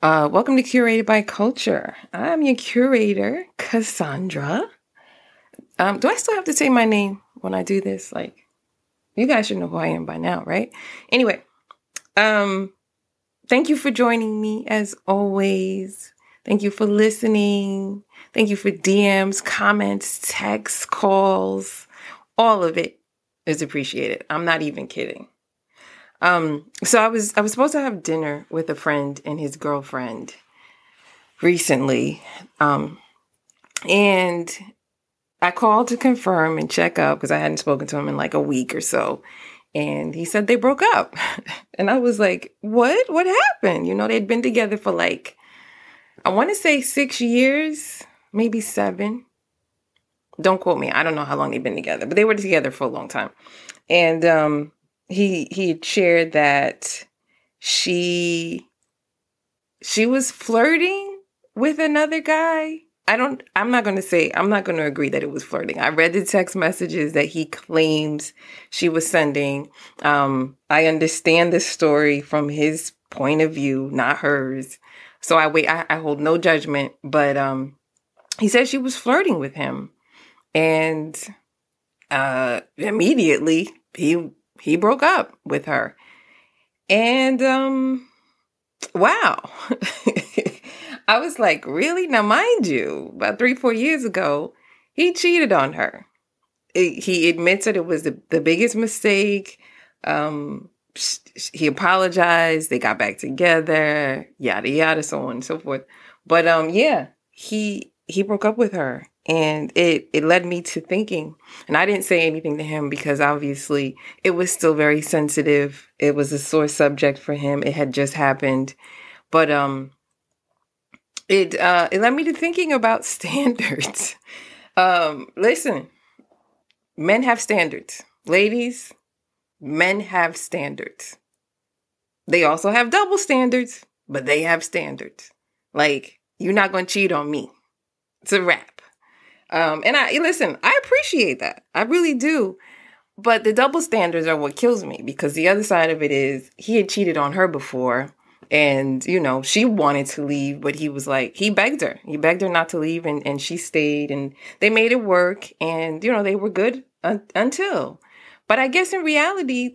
Uh, welcome to Curated by Culture. I'm your curator, Cassandre. Um, do I still have to say my name when I do this? Like, you guys should know who I am by now, right? Anyway, um, thank you for joining me as always. Thank you for listening. Thank you for DMs, comments, texts, calls. All of it is appreciated. I'm not even kidding. Um, so I was I was supposed to have dinner with a friend and his girlfriend recently. Um, and I called to confirm and check up because I hadn't spoken to him in like a week or so. And he said they broke up. and I was like, what? What happened? You know, they'd been together for like, I want to say six years, maybe seven. Don't quote me. I don't know how long they've been together, but they were together for a long time. And um, he he shared that she she was flirting with another guy. I don't I'm not going to say I'm not going to agree that it was flirting. I read the text messages that he claims she was sending. Um I understand the story from his point of view, not hers. So I wait I, I hold no judgment, but um he said she was flirting with him. And uh immediately he he broke up with her. And um wow. I was like, really? Now mind you, about 3 4 years ago, he cheated on her. It, he admits that it was the, the biggest mistake. Um he apologized, they got back together, yada yada so on and so forth. But um yeah, he he broke up with her and it it led me to thinking and i didn't say anything to him because obviously it was still very sensitive. It was a sore subject for him. It had just happened. But um it uh it led me to thinking about standards. Um listen men have standards. Ladies men have standards. They also have double standards but they have standards. Like you're not going to cheat on me it's a wrap um, and I listen, I appreciate that. I really do. But the double standards are what kills me because the other side of it is he had cheated on her before and you know she wanted to leave but he was like he begged her he begged her not to leave and, and she stayed and they made it work and you know they were good un- until but i guess in reality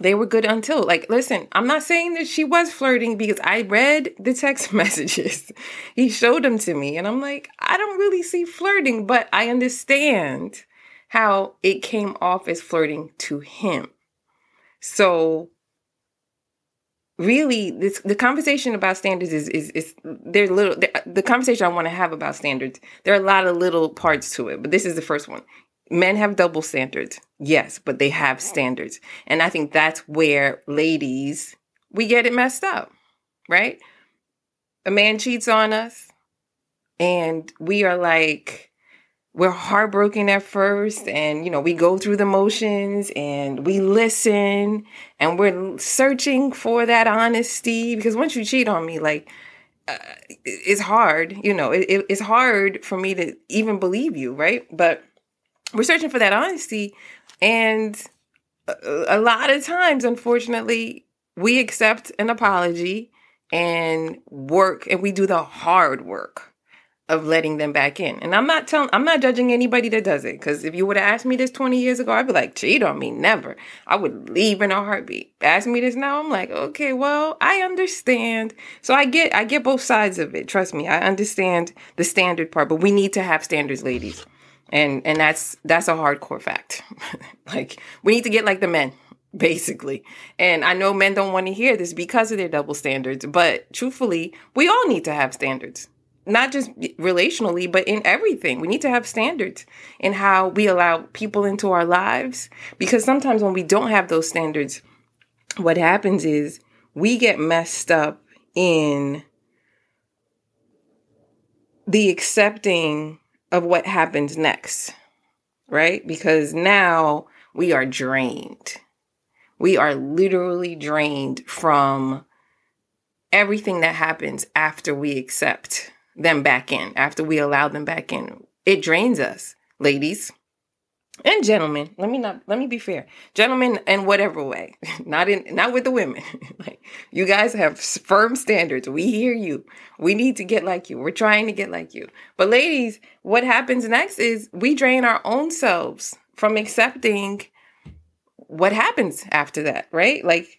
they were good until like listen i'm not saying that she was flirting because i read the text messages. He showed them to me and i'm like i don't really see flirting but i understand how it came off as flirting to him. So really this the conversation about standards is is, is there's little the conversation i want to have about standards there are a lot of little parts to it but this is the first one men have double standards. Yes but they have standards. And i think that's where ladies we get it messed up right? A man cheats on us and we are like we're heartbroken at first and you know we go through the motions and we listen and we're searching for that honesty because once you cheat on me like uh, it's hard you know it, it, it's hard for me to even believe you right? But we're searching for that honesty and a, lot of times unfortunately we accept an apology and work and we do the hard work of letting them back in. And I'm not telling I'm not judging anybody that does it cuz if you would have asked me this 20 years ago, I'd be like, "Cheat on me, never." I would leave in a heartbeat. Ask me this now, I'm like, "Okay, well, I understand." So I get I get both sides of it. Trust me. I understand the standard part, but we need to have standards, ladies and and that's that's a hardcore fact. Like we need to get like the men basically. And i know men don't want to hear this because of their double standards but truthfully we all need to have standards. Not just relationally but in everything. We need to have standards in how we allow people into our lives. Because sometimes when we don't have those standards what happens is we get messed up in the accepting of what happens next, right? Because now we are drained. We are literally drained from everything that happens after we accept them back in, after we allow them back in. It drains us, ladies. And gentlemen let me not let me be fair. Gentlemen in whatever way not in not with the women. Like you guys have firm standards. We hear you. We need to get like you. We're trying to get like you. But ladies what happens next is we drain our own selves from accepting what happens after that right? Like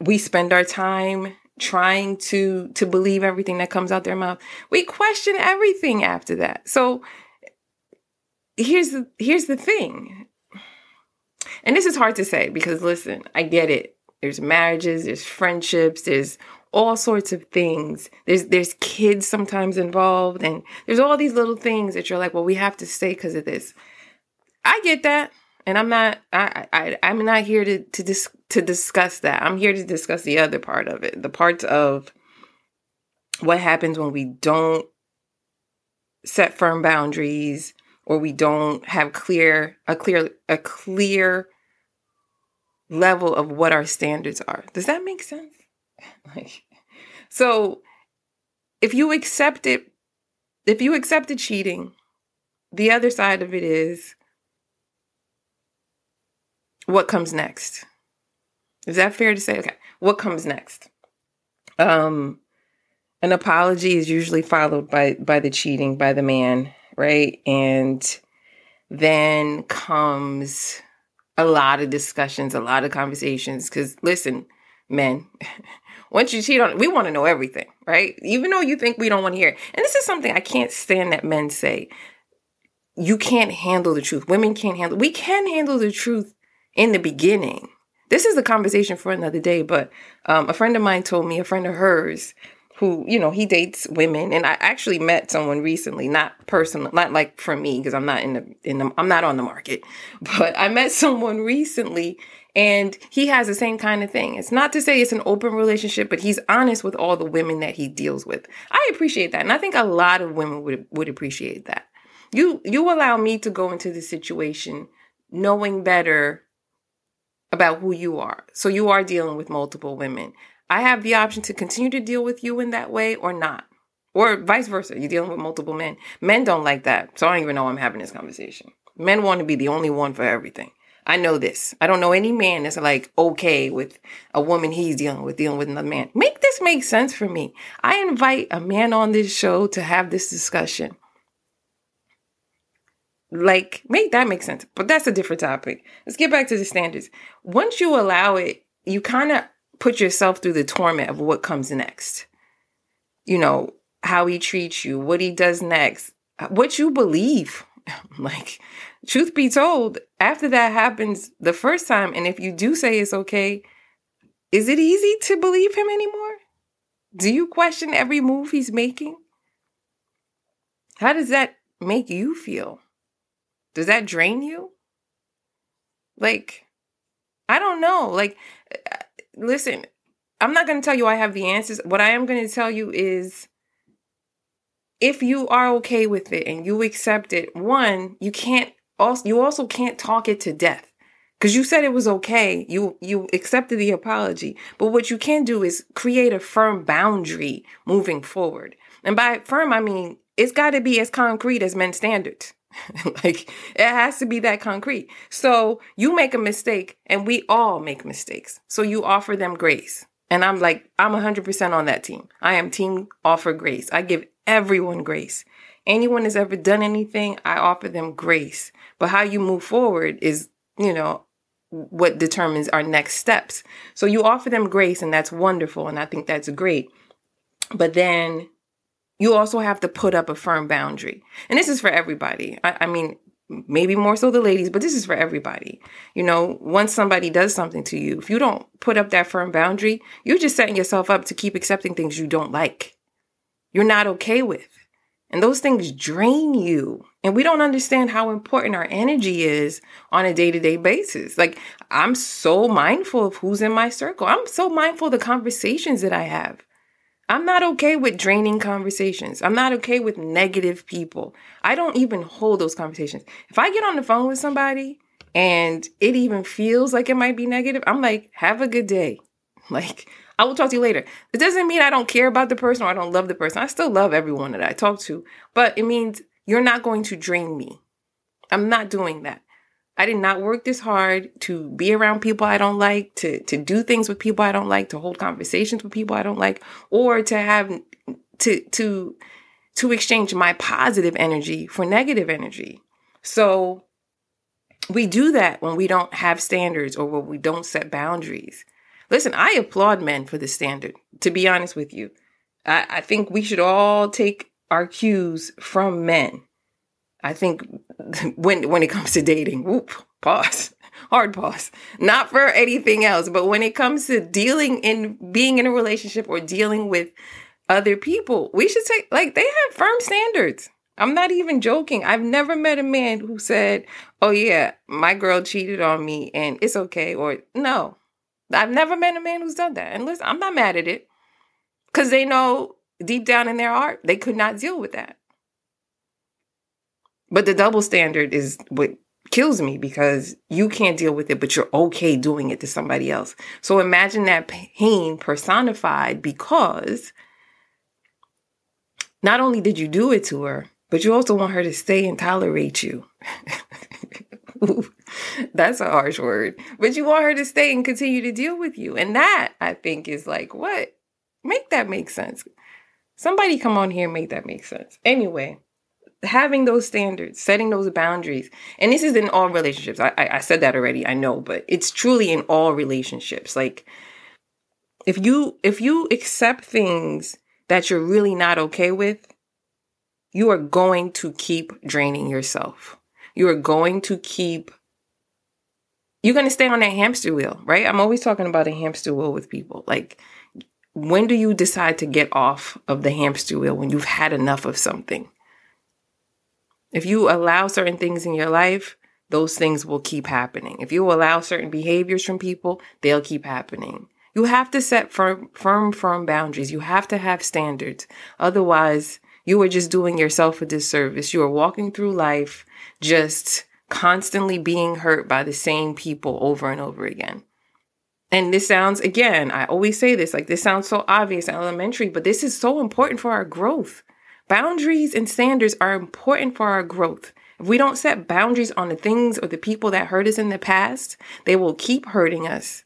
we spend our time trying to to believe everything that comes out their mouth. We question everything after that. So here's the here's the thing. And this is hard to say because listen, I get it. There's marriages, there's friendships, there's all sorts of things. There's there's kids sometimes involved and there's all these little things that you're like, well, we have to stay because of this. I get that. And I'm not I, I I'm not here to to dis, to discuss that. I'm here to discuss the other part of it. The parts of what happens when we don't set firm boundaries, or we don't have clear a clear a clear level of what our standards are. Does that make sense? like so if you accept it if you accept the cheating, the other side of it is what comes next? Is that fair to say? Okay. What comes next? Um an apology is usually followed by by the cheating by the man right? And then comes a lot of discussions, a lot of conversations. Because listen, men, once you cheat on, we want to know everything, right? Even though you think we don't want to hear it. And this is something I can't stand that men say. You can't handle the truth. Women can't handle. We can handle the truth in the beginning. This is a conversation for another day. But um, a friend of mine told me, a friend of hers, who you know he dates women. And i actually met someone recently not personal not like for me because i'm not in the in the i'm not on the market. But i met someone recently and he has the same kind of thing. It's not to say it's an open relationship but he's honest with all the women that he deals with. I appreciate that and i think a lot of women would would appreciate that. You you allow me to go into the situation knowing better about who you are. So you are dealing with multiple women I have the option to continue to deal with you in that way or not. Or vice versa. You're dealing with multiple men. Men don't like that. So I don't even know I'm having this conversation. Men want to be the only one for everything. I know this. I don't know any man that's like okay with a woman he's dealing with dealing with another man. Make this make sense for me. I invite a man on this show to have this discussion. Like, make that make sense. But that's a different topic. Let's get back to the standards. Once you allow it, you kind of put yourself through the torment of what comes next. You know, how he treats you, what he does next, what you believe. like, truth be told, after that happens the first time, and if you do say it's okay, is it easy to believe him anymore? Do you question every move he's making? How does that make you feel? Does that drain you? Like, I don't know. Like, listen, I'm not going to tell you I have the answers. What I am going to tell you is if you are okay with it and you accept it, one, you can't also you also can't talk it to death. Cuz you said it was okay. You you accepted the apology. But what you can do is create a firm boundary moving forward. And by firm I mean it's got to be as concrete as men's standards. like it has to be that concrete. So you make a mistake and we all make mistakes. So you offer them grace. And I'm like, I'm 100% on that team. I am team offer grace. I give everyone grace. Anyone has ever done anything, I offer them grace. But how you move forward is, you know, what determines our next steps. So you offer them grace and that's wonderful. And I think that's great. But then you also have to put up a firm boundary. And this is for everybody. I, I, mean, maybe more so the ladies, but this is for everybody. You know, once somebody does something to you, if you don't put up that firm boundary, you're just setting yourself up to keep accepting things you don't like, you're not okay with. And those things drain you. And we don't understand how important our energy is on a day to day basis. Like, I'm so mindful of who's in my circle. I'm so mindful of the conversations that I have. I'm not okay with draining conversations. I'm not okay with negative people. I don't even hold those conversations. If I get on the phone with somebody and it even feels like it might be negative, I'm like, have a good day. Like, I will talk to you later. It doesn't mean I don't care about the person or I don't love the person. I still love everyone that I talk to, but it means you're not going to drain me. I'm not doing that. I did not work this hard to be around people I don't like, to to do things with people I don't like, to hold conversations with people I don't like, or to have to to to exchange my positive energy for negative energy. So we do that when we don't have standards or when we don't set boundaries. Listen, I applaud men for the standard, to be honest with you. I, I think we should all take our cues from men. I think when when it comes to dating, whoop, pause, hard pause. Not for anything else, but when it comes to dealing in being in a relationship or dealing with other people, we should take like they have firm standards. I'm not even joking. I've never met a man who said, "Oh yeah, my girl cheated on me and it's okay," or no. I've never met a man who's done that. And listen, I'm not mad at it because they know deep down in their heart they could not deal with that. But the double standard is what kills me because you can't deal with it, but you're okay doing it to somebody else. So imagine that pain personified because not only did you do it to her, but you also want her to stay and tolerate you. That's a harsh word. But you want her to stay and continue to deal with you. And that, I think, is like, what? Make that make sense. Somebody come on here make that make sense. Anyway, having those standards, setting those boundaries, and this is in all relationships. I, I, I said that already, I know, but it's truly in all relationships. Like, if you if you accept things that you're really not okay with, you are going to keep draining yourself. You are going to keep, you're going to stay on that hamster wheel, right? I'm always talking about a hamster wheel with people. Like, when do you decide to get off of the hamster wheel when you've had enough of something? If you allow certain things in your life, those things will keep happening. If you allow certain behaviors from people, they'll keep happening. You have to set firm, firm, firm boundaries. You have to have standards. Otherwise, you are just doing yourself a disservice. You are walking through life just constantly being hurt by the same people over and over again. And this sounds, again, I always say this, like this sounds so obvious and elementary, but this is so important for our growth. Boundaries and standards are important for our growth. If we don't set boundaries on the things or the people that hurt us in the past, they will keep hurting us.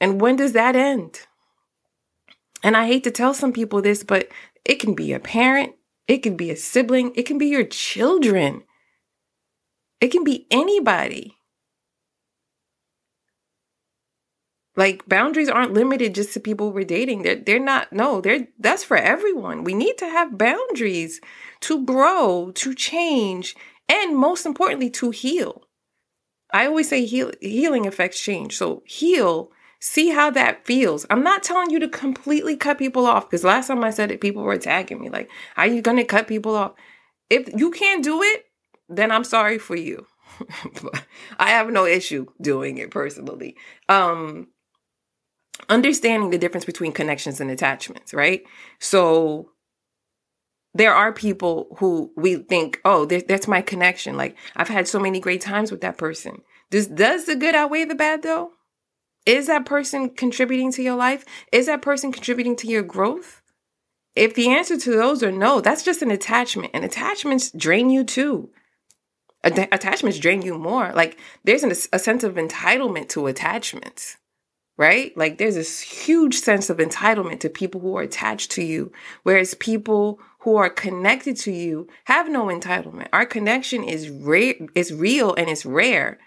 And when does that end? And I hate to tell some people this, but it can be a parent, it can be a sibling, it can be your children, it can be anybody. Like boundaries aren't limited just to people we're dating. They're they're not no, they're that's for everyone. We need to have boundaries to grow, to change, and most importantly to heal. I always say heal, healing affects change. So heal See how that feels. I'm not telling you to completely cut people off because last time I said it, people were attacking me. Like, are you to cut people off? If you can't do it, then I'm sorry for you. I have no issue doing it personally. Um, understanding the difference between connections and attachments, right? So there are people who we think, oh, that's my connection. Like I've had so many great times with that person. Does does the good outweigh the bad though? Is that person contributing to your life? Is that person contributing to your growth? If the answer to those are no, that's just an attachment. And attachments drain you too. attachments drain you more. Like there's an, a sense of entitlement to attachments, right? Like there's this huge sense of entitlement to people who are attached to you, whereas people who are connected to you have no entitlement. Our connection is rare, is real and it's rare.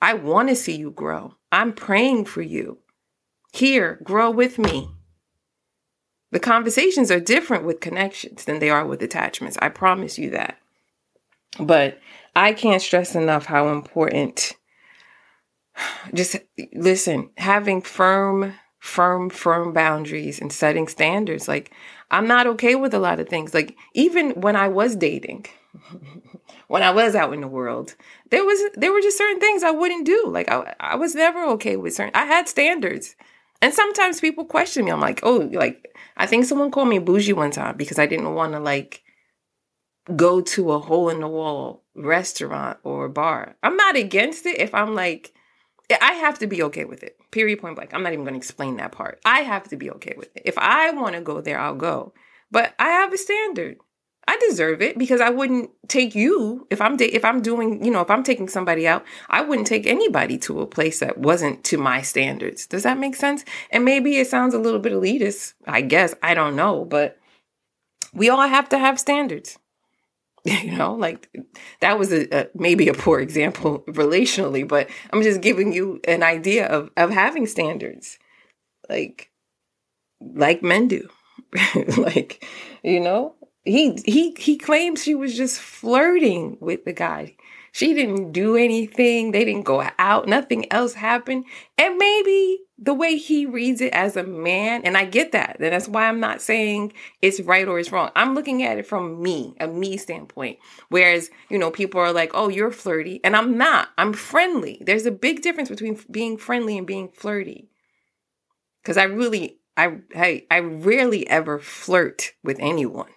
I want to see you grow. I'm praying for you. Here, grow with me. The conversations are different with connections than they are with attachments. I promise you that. But I can't stress enough how important just listen, having firm, firm, firm boundaries and setting standards. Like, I'm not okay with a lot of things. Like, even when I was dating, when I was out in the world, there was there were just certain things I wouldn't do. Like I I was never okay with certain. I had standards, and sometimes people question me. I'm like, oh, like I think someone called me bougie one time because I didn't want to like go to a hole in the wall restaurant or bar. I'm not against it if I'm like. I have to be okay with it. Period. Point blank. I'm not even going to explain that part. I have to be okay with it. If I want to go there, I'll go. But I have a standard. I deserve it because I wouldn't take you if I'm da- if I'm doing, you know, if I'm taking somebody out, I wouldn't take anybody to a place that wasn't to my standards. Does that make sense? And maybe it sounds a little bit elitist, I guess, I don't know, but we all have to have standards. you know, like that was a, a maybe a poor example relationally, but I'm just giving you an idea of of having standards. Like like men do. like, you know, he he he claims she was just flirting with the guy. She didn't do anything. They didn't go out. Nothing else happened. And maybe the way he reads it as a man, and I get that. And that's why I'm not saying it's right or it's wrong. I'm looking at it from me, a me standpoint. Whereas, you know, people are like, oh, you're flirty. And I'm not. I'm friendly. There's a big difference between being friendly and being flirty. Because I really, I, I, I rarely ever flirt with anyone.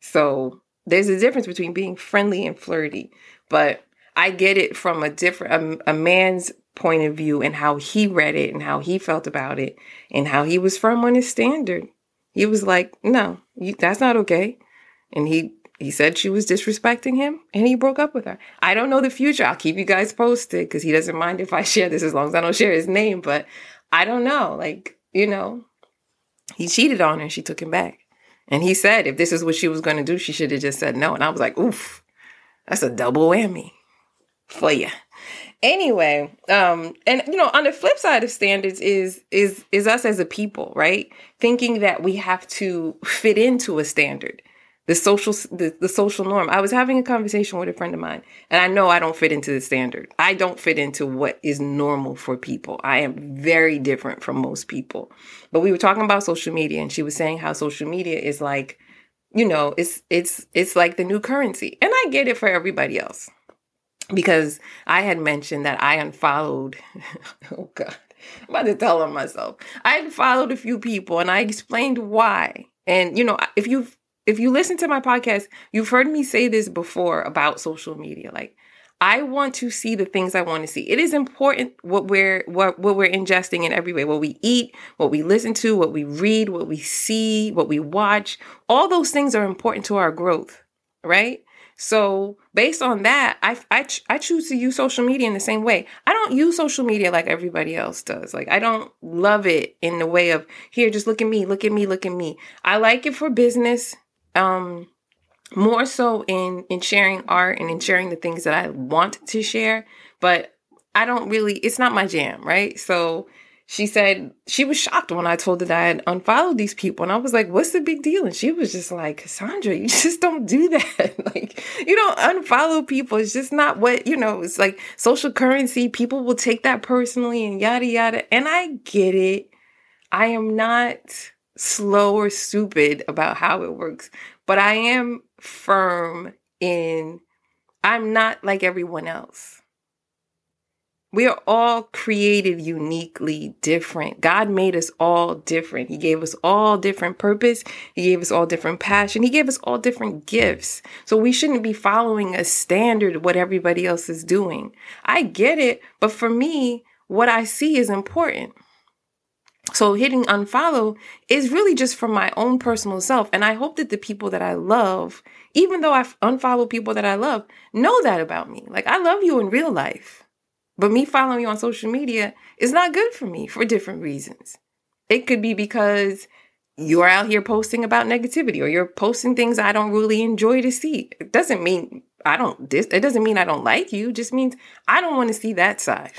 So there's a difference between being friendly and flirty, but I get it from a different a, a, man's point of view and how he read it and how he felt about it and how he was firm on his standard. He was like, "No, you, that's not okay," and he he said she was disrespecting him and he broke up with her. I don't know the future. I'll keep you guys posted because he doesn't mind if I share this as long as I don't share his name. But I don't know. Like you know, he cheated on her. And she took him back. And he said if this is what she was going to do, she should have just said no. And I was like, oof, that's a double whammy for you. Anyway, um, and you know, on the flip side of standards is is is us as a people, right? Thinking that we have to fit into a standard the social the, the social norm. I was having a conversation with a friend of mine and i know i don't fit into the standard. I don't fit into what is normal for people. I am very different from most people. But we were talking about social media and she was saying how social media is like you know it's it's it's like the new currency. And i get it for everybody else. Because i had mentioned that i unfollowed oh god i'm about to tell on myself. I had followed a few people and i explained why. And you know if you've if you listen to my podcast, you've heard me say this before about social media. Like, I want to see the things I want to see. It is important what we're what what we're ingesting in every way. What we eat, what we listen to, what we read, what we see, what we watch. All those things are important to our growth, right? So based on that, I, I, I choose to use social media in the same way. I don't use social media like everybody else does. Like I don't love it in the way of here, just look at me, look at me, look at me. I like it for business um more so in in sharing art and in sharing the things that I want to share, but I don't really it's not my jam, right? So she said she was shocked when I told her that I had unfollowed these people. And I was like, what's the big deal? And she was just like, Cassandre, you just don't do that. like, you don't unfollow people. It's just not what, you know, it's like social currency. People will take that personally and yada, yada. And I get it. I am not slow or stupid about how it works, but I am firm in I'm not like everyone else. We are all created uniquely different. God made us all different. He gave us all different purpose. He gave us all different passion. He gave us all different gifts. So we shouldn't be following a standard of what everybody else is doing. I get it, but for me, what I see is important. So hitting unfollow is really just for my own personal self. And I hope that the people that I love, even though I unfollow people that I love, know that about me. Like I love you in real life, but me following you on social media is not good for me for different reasons. It could be because you're out here posting about negativity or you're posting things I don't really enjoy to see. It doesn't mean I don't, it doesn't mean I don't like you. It just means I don't want to see that side.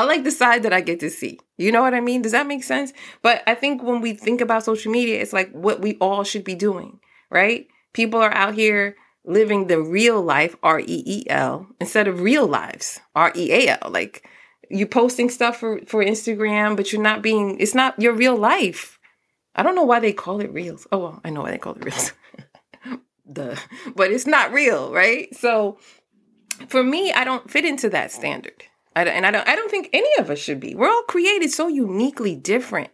I like the side that I get to see. You know what I mean? Does that make sense? But I think when we think about social media, it's like what we all should be doing, right? People are out here living the real life, R E E L, instead of real lives, R E A L. Like you posting stuff for, for Instagram, but you're not being, it's not your real life. I don't know why they call it reels. Oh, well, I know why they call it reels. the, but it's not real, right? So for me, I don't fit into that standard. I and I don't I don't think any of us should be. We're all created so uniquely different.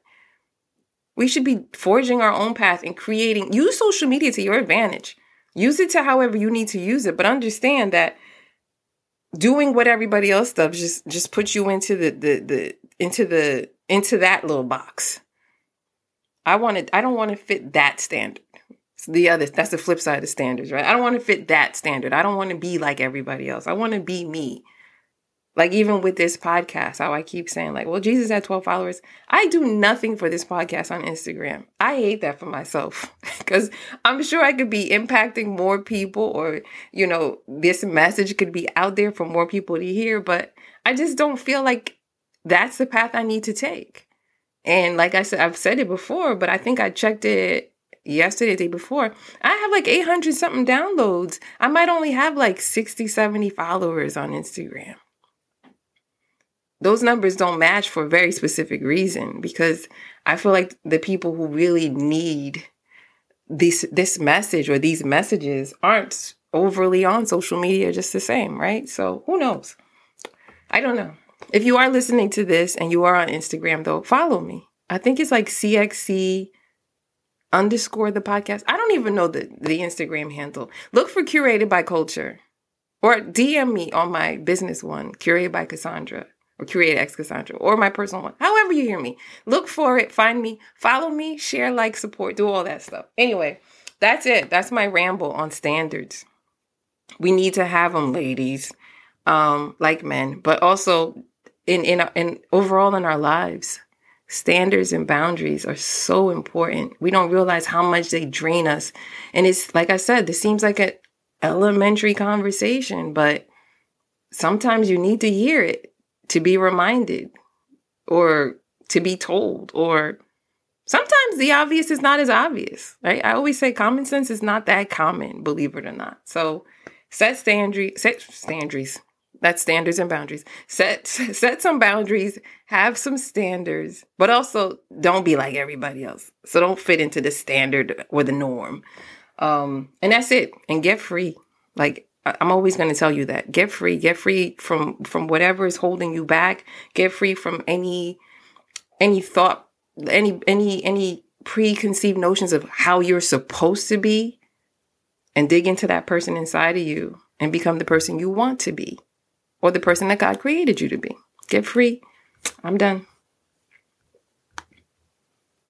We should be forging our own path and creating use social media to your advantage. Use it to however you need to use it, but understand that doing what everybody else does just just puts you into the the, the into the into that little box. I want I don't want to fit that standard. It's the other that's the flip side of standards, right? I don't want to fit that standard. I don't want to be like everybody else. I want to be me. Like even with this podcast, how I keep saying like, well, Jesus had 12 followers. I do nothing for this podcast on Instagram. I hate that for myself because I'm sure I could be impacting more people or, you know, this message could be out there for more people to hear, but I just don't feel like that's the path I need to take. And like I said, I've said it before, but I think I checked it yesterday, day before. I have like 800 something downloads. I might only have like 60, 70 followers on Instagram those numbers don't match for a very specific reason because I feel like the people who really need this this message or these messages aren't overly on social media just the same, right? So who knows? I don't know. If you are listening to this and you are on Instagram though, follow me. I think it's like CXC underscore the podcast. I don't even know the, the Instagram handle. Look for curated by culture. Or DM me on my business one, curated by Cassandre or Create X Cassandre or my personal one. However you hear me. Look for it, find me, follow me, share, like, support, do all that stuff. Anyway, that's it. That's my ramble on standards. We need to have them, ladies, um, like men, but also in in in overall in our lives. Standards and boundaries are so important. We don't realize how much they drain us. And it's like I said, this seems like an elementary conversation, but sometimes you need to hear it to be reminded or to be told or sometimes the obvious is not as obvious right? I always say common sense is not that common believe it or not. So set standards set standards that's standards and boundaries. Set set some boundaries have some standards but also don't be like everybody else. So don't fit into the standard or the norm. Um and that's it. And get free. Like I'm always going to tell you that. Get free, get free from from whatever is holding you back. Get free from any any thought any any any preconceived notions of how you're supposed to be and dig into that person inside of you and become the person you want to be or the person that God created you to be. Get free. I'm done.